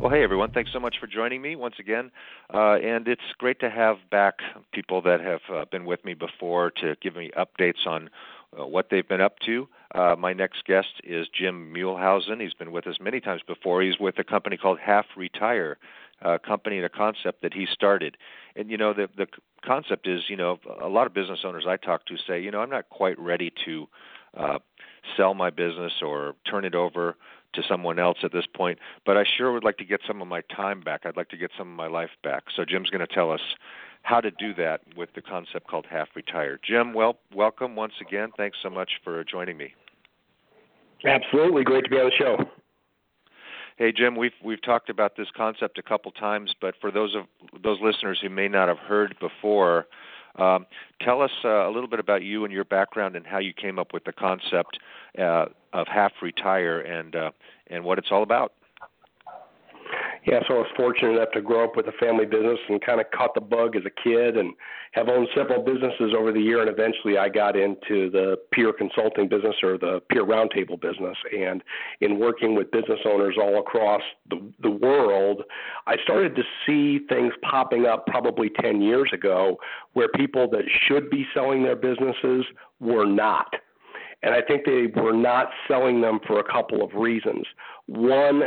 Well, hey everyone, thanks so much for joining me once again. Uh, and it's great to have back people that have uh, been with me before to give me updates on uh, what they've been up to. Uh, my next guest is Jim Muehlhausen. He's been with us many times before. He's with a company called Half Retire, a company and a concept that he started. And you know, the the concept is, you know, a lot of business owners I talk to say, you know, I'm not quite ready to uh, sell my business or turn it over to someone else at this point, but I sure would like to get some of my time back. I'd like to get some of my life back. So Jim's going to tell us how to do that with the concept called half retired. Jim, well, welcome once again. Thanks so much for joining me. Absolutely, great to be on the show. Hey Jim, we've we've talked about this concept a couple times, but for those of those listeners who may not have heard before, um, tell us uh, a little bit about you and your background and how you came up with the concept uh, of half retire and uh, and what it's all about. Yeah, so I was fortunate enough to grow up with a family business and kind of caught the bug as a kid and have owned several businesses over the year. And eventually I got into the peer consulting business or the peer roundtable business. And in working with business owners all across the, the world, I started to see things popping up probably 10 years ago where people that should be selling their businesses were not. And I think they were not selling them for a couple of reasons. One,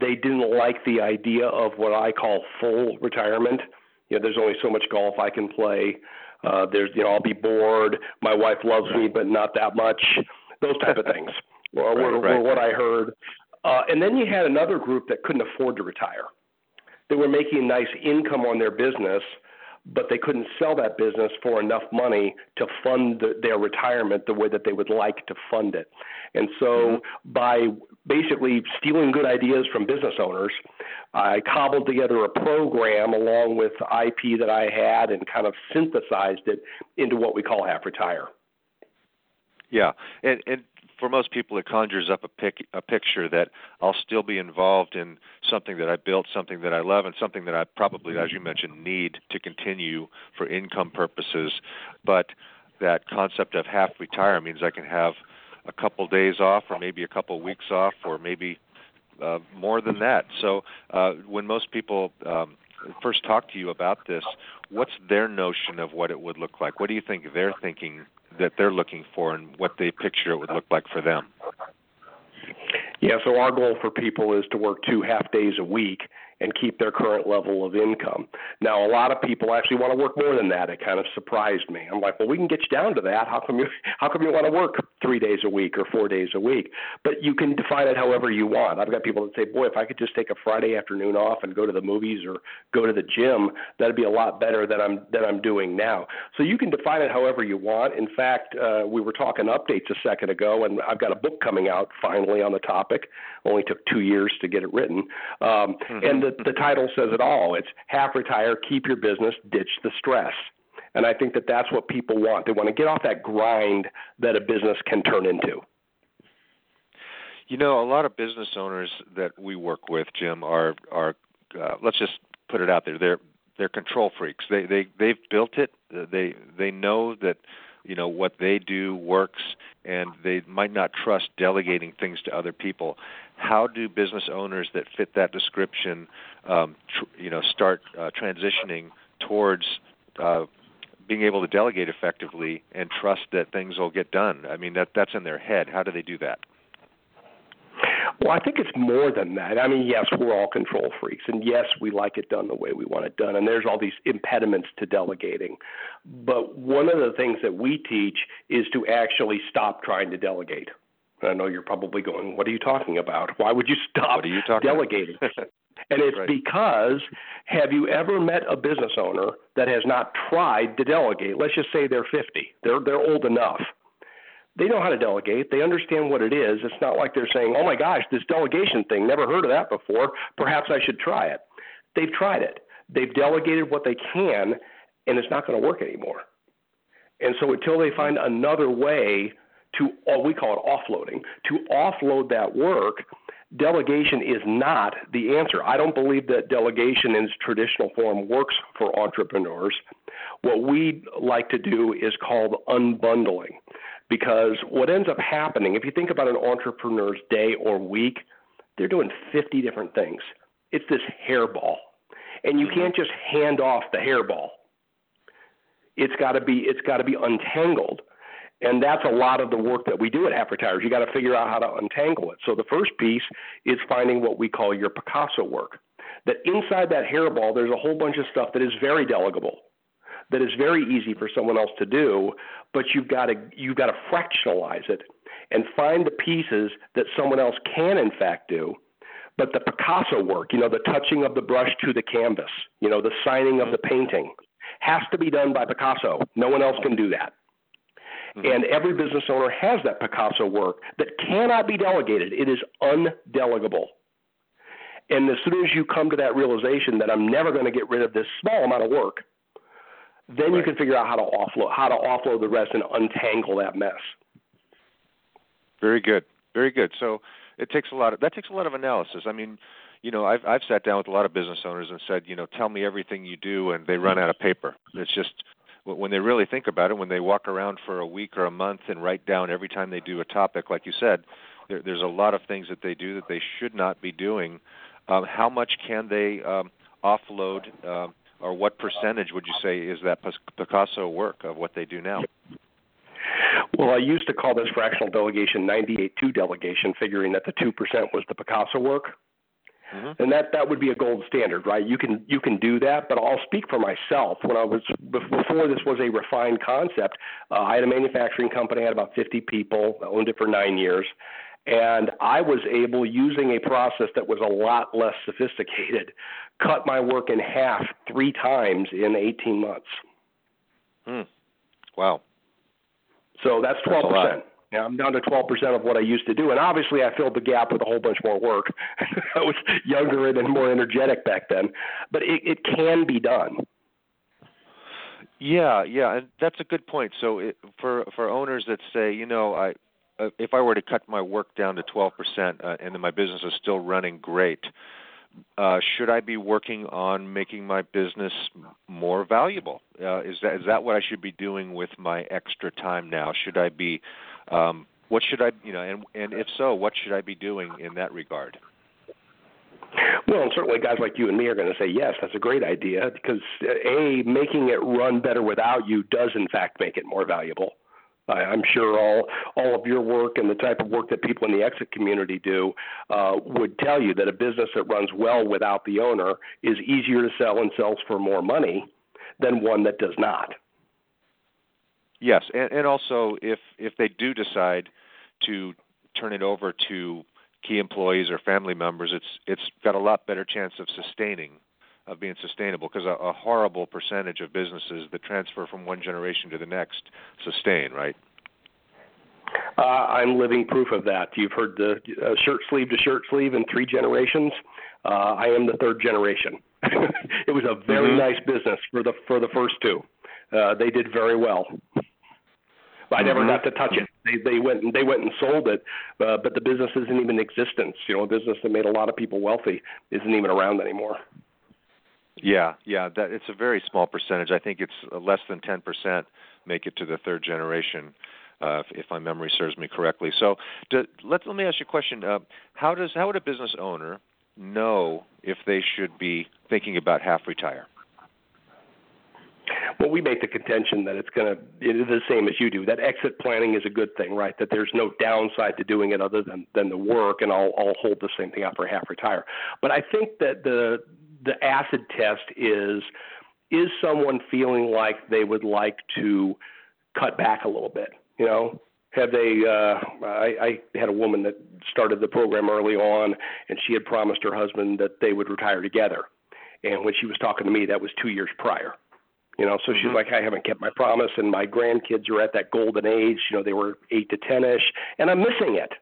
they didn't like the idea of what I call full retirement. You know, there's only so much golf I can play. Uh, there's, you know, I'll be bored. My wife loves me, but not that much. Those type of things were, right, were, right. were what I heard. Uh, and then you had another group that couldn't afford to retire. They were making a nice income on their business, but they couldn't sell that business for enough money to fund the, their retirement the way that they would like to fund it. And so, mm-hmm. by basically stealing good ideas from business owners, I cobbled together a program along with IP that I had and kind of synthesized it into what we call half retire. Yeah, and and for most people, it conjures up a, pic, a picture that I'll still be involved in something that I built, something that I love, and something that I probably, as you mentioned, need to continue for income purposes. But that concept of half retire means I can have a couple days off, or maybe a couple weeks off, or maybe uh, more than that. So uh, when most people um, first talk to you about this, what's their notion of what it would look like? What do you think they're thinking that they're looking for and what they picture it would look like for them? Yeah, so our goal for people is to work two half days a week and keep their current level of income. Now, a lot of people actually want to work more than that. It kind of surprised me. I'm like, well, we can get you down to that. How come you how come you want to work three days a week or four days a week? But you can define it however you want. I've got people that say, boy, if I could just take a Friday afternoon off and go to the movies or go to the gym, that'd be a lot better than I'm than I'm doing now. So you can define it however you want. In fact, uh, we were talking updates a second ago, and I've got a book coming out finally on the topic. Only took two years to get it written, um, mm-hmm. and the the title says it all. It's half retire, keep your business, ditch the stress. And I think that that's what people want. They want to get off that grind that a business can turn into. You know, a lot of business owners that we work with, Jim, are are uh, let's just put it out there. They're they're control freaks. They they they've built it. They they know that you know what they do works and they might not trust delegating things to other people how do business owners that fit that description um, tr- you know start uh, transitioning towards uh, being able to delegate effectively and trust that things will get done i mean that that's in their head how do they do that Well, I think it's more than that. I mean, yes, we're all control freaks, and yes, we like it done the way we want it done, and there's all these impediments to delegating. But one of the things that we teach is to actually stop trying to delegate. I know you're probably going, "What are you talking about? Why would you stop what are you talking delegating?" and it's right. because have you ever met a business owner that has not tried to delegate? Let's just say they're 50. They're they're old enough they know how to delegate. They understand what it is. It's not like they're saying, "Oh my gosh, this delegation thing, never heard of that before. Perhaps I should try it." They've tried it. They've delegated what they can, and it's not going to work anymore. And so until they find another way to, we call it offloading, to offload that work, delegation is not the answer. I don't believe that delegation in its traditional form works for entrepreneurs. What we like to do is called unbundling. Because what ends up happening, if you think about an entrepreneur's day or week, they're doing 50 different things. It's this hairball. And you mm-hmm. can't just hand off the hairball. It's got to be it's got to be untangled. And that's a lot of the work that we do at Half Retire. You got to figure out how to untangle it. So the first piece is finding what we call your Picasso work. That inside that hairball, there's a whole bunch of stuff that is very delegable that is very easy for someone else to do, but you've got to you've got to fractionalize it and find the pieces that someone else can in fact do. But the Picasso work, you know, the touching of the brush to the canvas, you know, the signing of the painting, has to be done by Picasso. No one else can do that. Mm-hmm. And every business owner has that Picasso work that cannot be delegated. It is undelegable. And as soon as you come to that realization that I'm never going to get rid of this small amount of work, then right. you can figure out how to offload how to offload the rest and untangle that mess. Very good. Very good. So it takes a lot of that takes a lot of analysis. I mean, you know, I've I've sat down with a lot of business owners and said, you know, tell me everything you do, and they run out of paper. It's just when they really think about it, when they walk around for a week or a month and write down every time they do a topic, like you said, there, there's a lot of things that they do that they should not be doing. Um, how much can they um, offload? Um, or what percentage would you say is that Picasso work of what they do now? Well, I used to call this fractional delegation 98-2 delegation, figuring that the 2% was the Picasso work. Mm-hmm. And that that would be a gold standard, right? You can you can do that, but I'll speak for myself. When I was before this was a refined concept, uh, I had a manufacturing company. I had about 50 people. I owned it for nine years, and I was able, using a process that was a lot less sophisticated, cut my work in half three times in 18 months. Hmm. Wow. So that's 12%. Now I'm down to 12% of what I used to do, and obviously I filled the gap with a whole bunch more work. I was younger and more energetic back then, but it, it can be done. Yeah, yeah, and that's a good point. So it, for for owners that say, you know, I uh, if I were to cut my work down to 12% uh, and then my business is still running great, uh, should I be working on making my business more valuable? Uh, is that is that what I should be doing with my extra time now? Should I be um, what should I you know and and if so, what should I be doing in that regard? Well, and certainly guys like you and me are going to say yes, that's a great idea because a making it run better without you does in fact make it more valuable. I'm sure all all of your work and the type of work that people in the exit community do uh, would tell you that a business that runs well without the owner is easier to sell and sells for more money than one that does not. Yes, and, and also if if they do decide to turn it over to key employees or family members, it's it's got a lot better chance of sustaining of being sustainable because a, a horrible percentage of businesses that transfer from one generation to the next sustain, right? Uh, I'm living proof of that. You've heard the uh, shirt sleeve to shirt sleeve in three generations. Uh, I am the third generation. it was a very mm-hmm. nice business for the for the first two. Uh, they did very well. I never mm-hmm. got to touch it. They they went and they went and sold it, uh, but the business isn't even in existence. You know, a business that made a lot of people wealthy isn't even around anymore. Yeah, yeah, that it's a very small percentage. I think it's uh, less than 10% make it to the third generation, uh, if, if my memory serves me correctly. So, do, let let me ask you a question. Uh, how does how would a business owner know if they should be thinking about half retire? Well, we make the contention that it's going to it is the same as you do. That exit planning is a good thing, right? That there's no downside to doing it other than than the work, and I'll I'll hold the same thing up for half retire. But I think that the the acid test is is someone feeling like they would like to cut back a little bit? You know, have they? Uh, I, I had a woman that started the program early on, and she had promised her husband that they would retire together. And when she was talking to me, that was two years prior. You know, so she's mm-hmm. like, I haven't kept my promise, and my grandkids are at that golden age. You know, they were eight to ten ish, and I'm missing it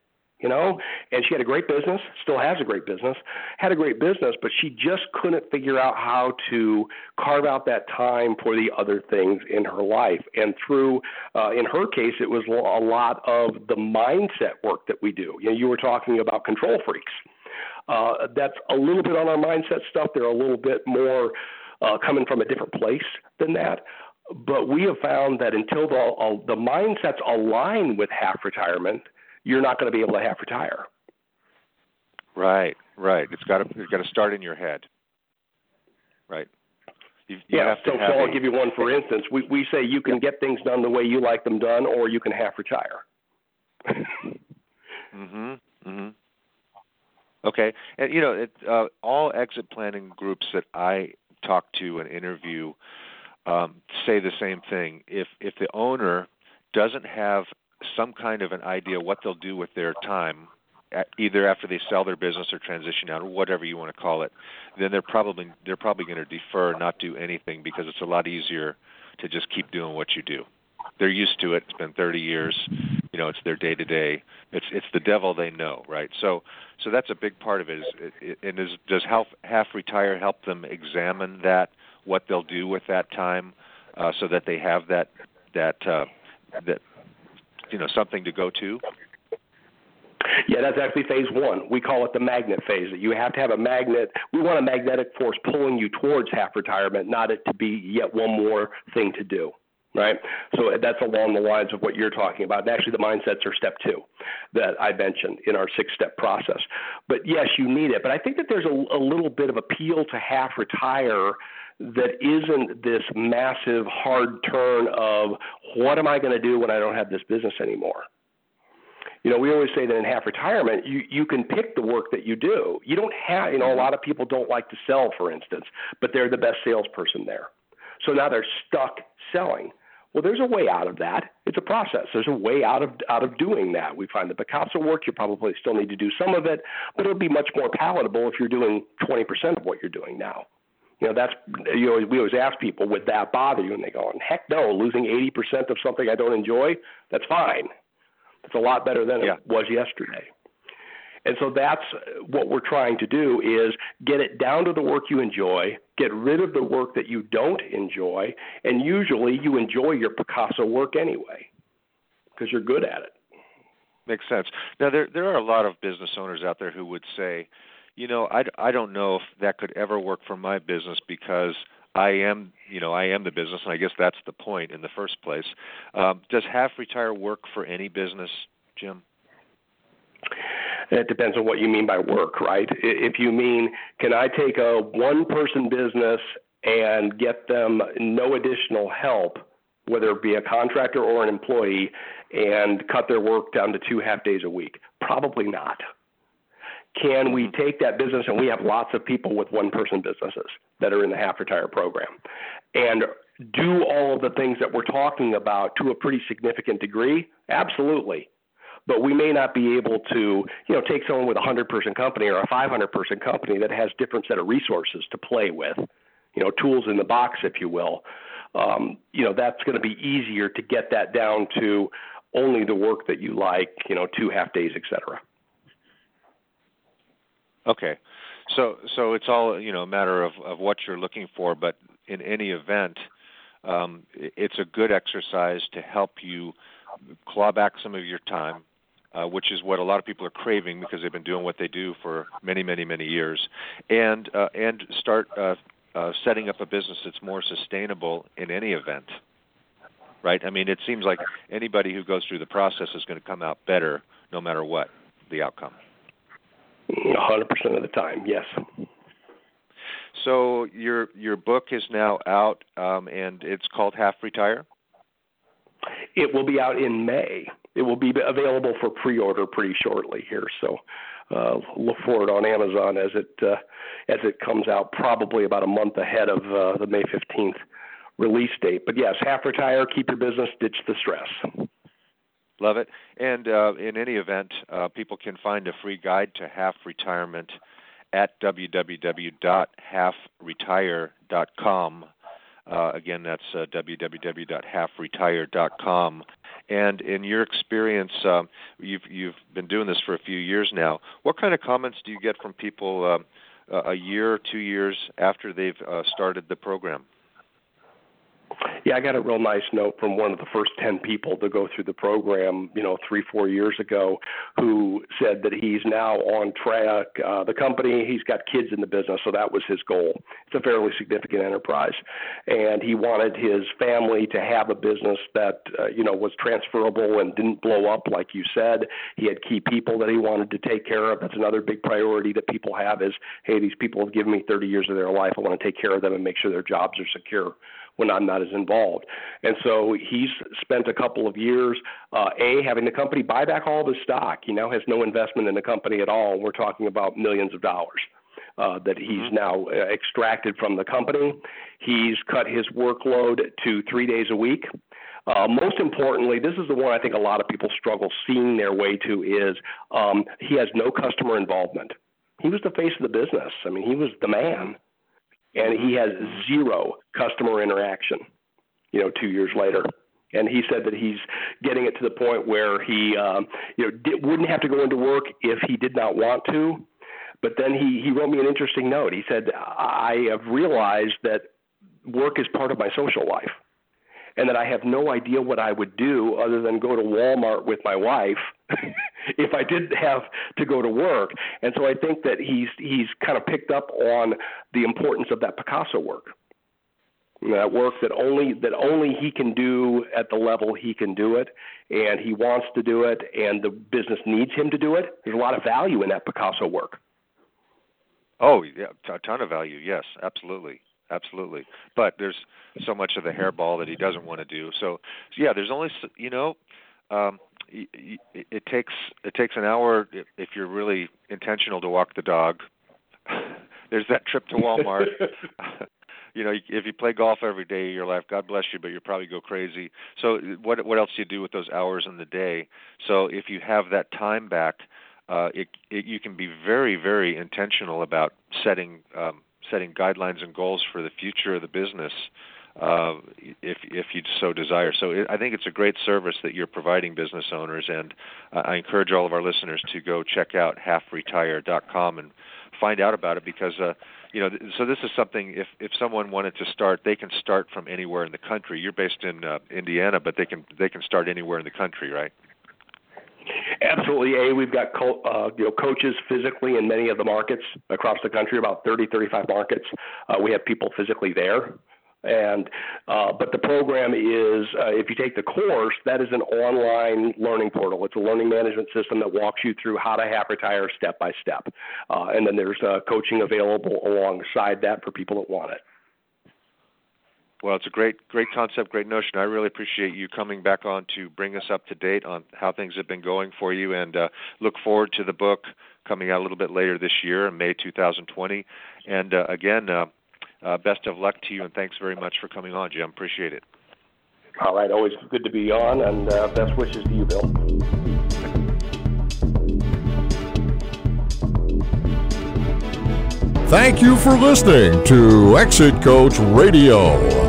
you know and she had a great business still has a great business had a great business but she just couldn't figure out how to carve out that time for the other things in her life and through uh, in her case it was a lot of the mindset work that we do you know you were talking about control freaks uh, that's a little bit on our mindset stuff they're a little bit more uh, coming from a different place than that but we have found that until the, uh, the mindsets align with half retirement, you're not going to be able to half retire. Right, right. It's got to it's got to start in your head. Right. You, you yeah. so, so I'll a, give you one for instance. We we say you can get things done the way you like them done, or you can half retire. mhm. Mhm. Okay, and you know, it, uh, all exit planning groups that I talk to and interview um, say the same thing. If if the owner doesn't have some kind of an idea what they'll do with their time either after they sell their business or transition out or whatever you want to call it then they're probably they're probably going to defer not do anything because it's a lot easier to just keep doing what you do. They're used to it. It's been 30 years you know it's their day to day it's it's the devil they know right so so that's a big part of it is and is does half half retire help them examine that what they'll do with that time uh, so that they have that that uh, that you know something to go to? Yeah, that's actually phase one. We call it the magnet phase. You have to have a magnet. We want a magnetic force pulling you towards half retirement, not it to be yet one more thing to do. Right? So that's along the lines of what you're talking about. And actually, the mindsets are step two that I mentioned in our six step process. But yes, you need it. But I think that there's a, a little bit of appeal to half retire that isn't this massive hard turn of what am I going to do when I don't have this business anymore? You know, we always say that in half retirement, you you can pick the work that you do. You don't have, you know, a lot of people don't like to sell, for instance, but they're the best salesperson there. So now they're stuck selling. Well, there's a way out of that. It's a process. There's a way out of out of doing that. We find the Picasso work, you probably still need to do some of it, but it'll be much more palatable if you're doing 20% of what you're doing now. You know, that's you know, we always ask people, would that bother you? And they go, heck no, losing 80% of something I don't enjoy, that's fine. It's a lot better than yeah. it was yesterday. And so that's what we're trying to do is get it down to the work you enjoy, get rid of the work that you don't enjoy, and usually you enjoy your Picasso work anyway because you're good at it. Makes sense. Now there there are a lot of business owners out there who would say, you know, I, I don't know if that could ever work for my business because I am, you know, I am the business, and I guess that's the point in the first place. Um, does half retire work for any business, Jim? It depends on what you mean by work, right? If you mean, can I take a one person business and get them no additional help, whether it be a contractor or an employee, and cut their work down to two half days a week? Probably not. Can we take that business, and we have lots of people with one person businesses that are in the half retire program, and do all of the things that we're talking about to a pretty significant degree? Absolutely. But we may not be able to, you know, take someone with a 100 person company or a 500 person company that has different set of resources to play with, you know, tools in the box, if you will. Um, you know, that's going to be easier to get that down to only the work that you like, you know, two half days, et cetera. Okay, so so it's all you know a matter of of what you're looking for, but in any event, um, it's a good exercise to help you claw back some of your time, uh, which is what a lot of people are craving because they've been doing what they do for many, many, many years, and uh, and start uh, uh, setting up a business that's more sustainable in any event. Right? I mean, it seems like anybody who goes through the process is going to come out better, no matter what the outcome. 100% of the time, yes. so your your book is now out, um, and it's called Half Retire. It will be out in May. It will be available for pre-order pretty shortly here. So uh, look for it on Amazon as it uh, as it comes out, probably about a month ahead of uh, the May 15th release date. But yes, half retire, keep your business, ditch the stress. Love it. And uh, in any event, uh, people can find a free guide to half retirement at www.halfretire.com. Uh, again, that's uh, www.halfretire.com. And in your experience, um, you've you've been doing this for a few years now. What kind of comments do you get from people um, a year, two years after they've uh, started the program? Yeah, I got a real nice note from one of the first 10 people to go through the program, you know, three, four years ago, who said that he's now on track. Uh, the company, he's got kids in the business, so that was his goal. It's a fairly significant enterprise. And he wanted his family to have a business that, uh, you know, was transferable and didn't blow up, like you said. He had key people that he wanted to take care of. That's another big priority that people have is, hey, these people have given me 30 years of their life. I want to take care of them and make sure their jobs are secure when I'm not as involved. And so he's spent a couple of years, uh, A, having the company buy back all the stock. He now has no investment in the company at all. We're talking about millions of dollars. Uh, that he's mm-hmm. now uh, extracted from the company. He's cut his workload to three days a week. Uh, most importantly, this is the one I think a lot of people struggle seeing their way to is um, he has no customer involvement. He was the face of the business. I mean, he was the man and he has zero customer interaction. You know, two years later, and he said that he's getting it to the point where he, um, you know, wouldn't have to go into work if he did not want to. But then he he wrote me an interesting note. He said, "I have realized that work is part of my social life." and that I have no idea what I would do other than go to Walmart with my wife if I didn't have to go to work. And so I think that he's he's kind of picked up on the importance of that Picasso work. That work that only that only he can do at the level he can do it, and he wants to do it, and the business needs him to do it. There's a lot of value in that Picasso work. Oh, yeah, a ton of value. Yes, absolutely absolutely. But there's so much of the hairball that he doesn't want to do. So, so yeah, there's only you know, um, it, it takes it takes an hour if you're really intentional to walk the dog. there's that trip to Walmart. you know, if you play golf every day of your life, God bless you, but you'll probably go crazy. So, what what else do you do with those hours in the day? So, if you have that time back, uh, it, it you can be very very intentional about setting um, setting guidelines and goals for the future of the business uh, if if you so desire. So it, I think it's a great service that you're providing business owners, and uh, I encourage all of our listeners to go check out halfretire.com and find out about it because uh, you know so this is something if if someone wanted to start, they can start from anywhere in the country. You're based in uh, Indiana, but they can they can start anywhere in the country, right? Absolutely. A, we've got co- uh, you know coaches physically in many of the markets across the country, about 30, 35 markets. Uh, we have people physically there. And uh, but the program is, uh, if you take the course, that is an online learning portal. It's a learning management system that walks you through how to half retire step by step. Uh, and then there's uh, coaching available alongside that for people that want it. Well, it's a great, great concept, great notion. I really appreciate you coming back on to bring us up to date on how things have been going for you, and uh, look forward to the book coming out a little bit later this year, in May 2020. And uh, again, uh, best of luck to you, and thanks very much for coming on, Jim. Appreciate it. All right, always good to be on, and uh, best wishes to you, Bill. Thank you for listening to Exit Coach Radio.